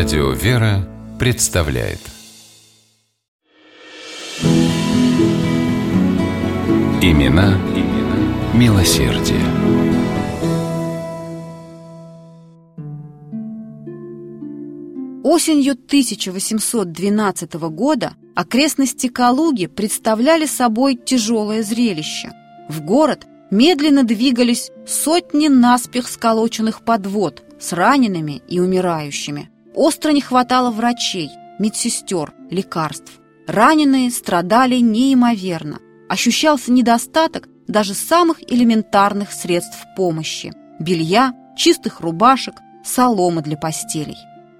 Радио «Вера» представляет Имена, имена милосердие. Осенью 1812 года окрестности Калуги представляли собой тяжелое зрелище. В город медленно двигались сотни наспех сколоченных подвод с ранеными и умирающими. Остро не хватало врачей, медсестер, лекарств. Раненые страдали неимоверно. Ощущался недостаток даже самых элементарных средств помощи – белья, чистых рубашек, соломы для постелей.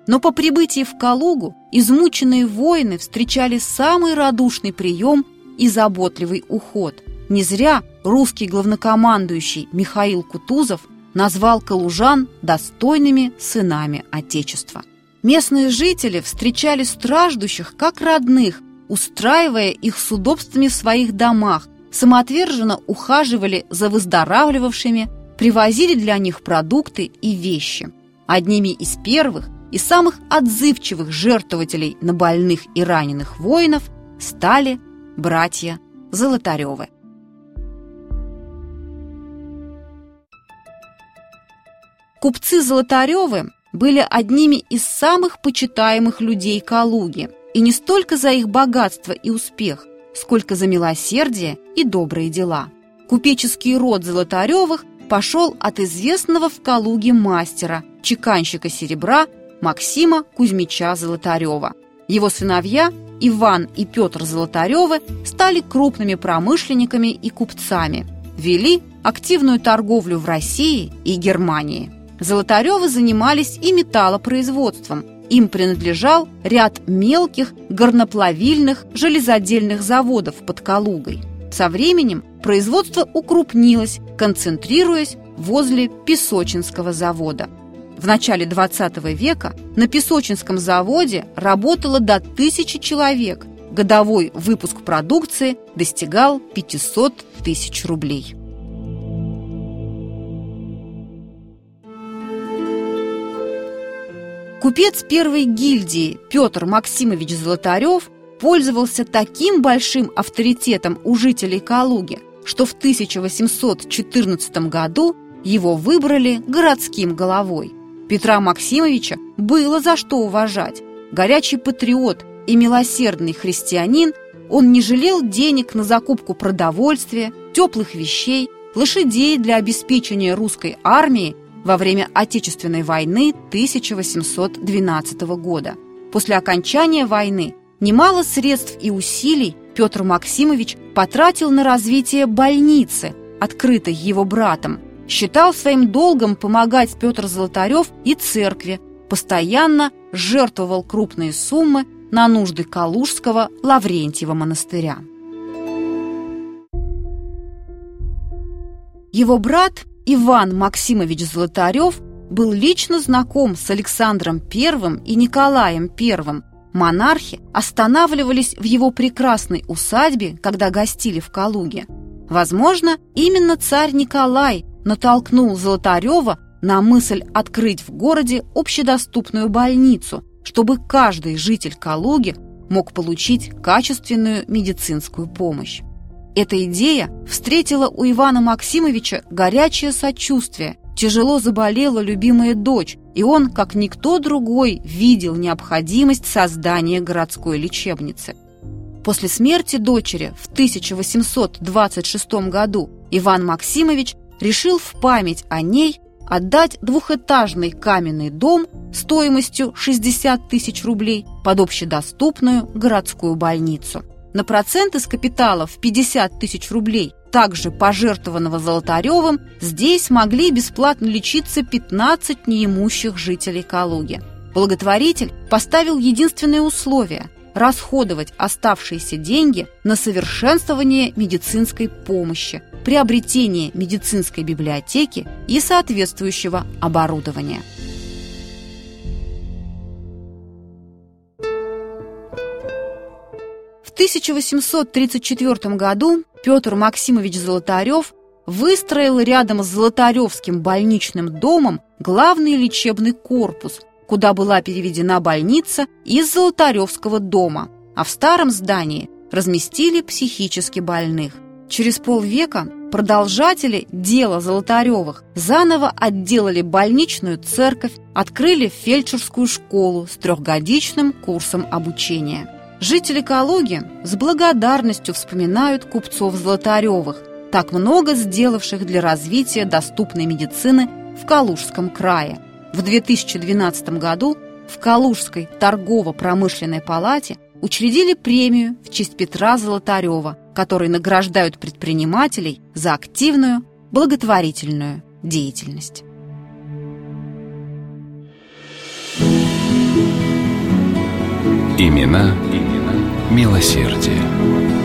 Но по прибытии в Калугу измученные воины встречали самый радушный прием и заботливый уход. Не зря русский главнокомандующий Михаил Кутузов назвал калужан достойными сынами Отечества. Местные жители встречали страждущих как родных, устраивая их с удобствами в своих домах, самоотверженно ухаживали за выздоравливавшими, привозили для них продукты и вещи. Одними из первых и самых отзывчивых жертвователей на больных и раненых воинов стали братья Золотаревы. Купцы Золотаревы были одними из самых почитаемых людей Калуги, и не столько за их богатство и успех, сколько за милосердие и добрые дела. Купеческий род Золотаревых пошел от известного в Калуге мастера, чеканщика серебра Максима Кузьмича Золотарева. Его сыновья Иван и Петр Золотаревы стали крупными промышленниками и купцами, вели активную торговлю в России и Германии. Золотаревы занимались и металлопроизводством. Им принадлежал ряд мелких горноплавильных железодельных заводов под Калугой. Со временем производство укрупнилось, концентрируясь возле Песочинского завода. В начале 20 века на Песочинском заводе работало до тысячи человек. Годовой выпуск продукции достигал 500 тысяч рублей. Купец первой гильдии Петр Максимович Золотарев пользовался таким большим авторитетом у жителей Калуги, что в 1814 году его выбрали городским головой. Петра Максимовича было за что уважать. Горячий патриот и милосердный христианин, он не жалел денег на закупку продовольствия, теплых вещей, лошадей для обеспечения русской армии во время Отечественной войны 1812 года. После окончания войны немало средств и усилий Петр Максимович потратил на развитие больницы, открытой его братом. Считал своим долгом помогать Петр Золотарев и церкви, постоянно жертвовал крупные суммы на нужды Калужского Лаврентьева монастыря. Его брат Иван Максимович Золотарев был лично знаком с Александром I и Николаем I. Монархи останавливались в его прекрасной усадьбе, когда гостили в Калуге. Возможно, именно царь Николай натолкнул Золотарева на мысль открыть в городе общедоступную больницу, чтобы каждый житель Калуги мог получить качественную медицинскую помощь. Эта идея встретила у Ивана Максимовича горячее сочувствие. Тяжело заболела любимая дочь, и он, как никто другой, видел необходимость создания городской лечебницы. После смерти дочери в 1826 году Иван Максимович решил в память о ней отдать двухэтажный каменный дом стоимостью 60 тысяч рублей под общедоступную городскую больницу на проценты с капитала в 50 тысяч рублей, также пожертвованного Золотаревым, здесь могли бесплатно лечиться 15 неимущих жителей Калуги. Благотворитель поставил единственное условие – расходовать оставшиеся деньги на совершенствование медицинской помощи, приобретение медицинской библиотеки и соответствующего оборудования. 1834 году Петр Максимович Золотарев выстроил рядом с Золотаревским больничным домом главный лечебный корпус, куда была переведена больница из Золотаревского дома, а в старом здании разместили психически больных. Через полвека продолжатели дела Золотаревых заново отделали больничную церковь, открыли фельдшерскую школу с трехгодичным курсом обучения. Жители Калуги с благодарностью вспоминают купцов Золотаревых, так много сделавших для развития доступной медицины в Калужском крае. В 2012 году в Калужской торгово-промышленной палате учредили премию в честь Петра Золотарева, который награждают предпринимателей за активную благотворительную деятельность. Имена, милосердие.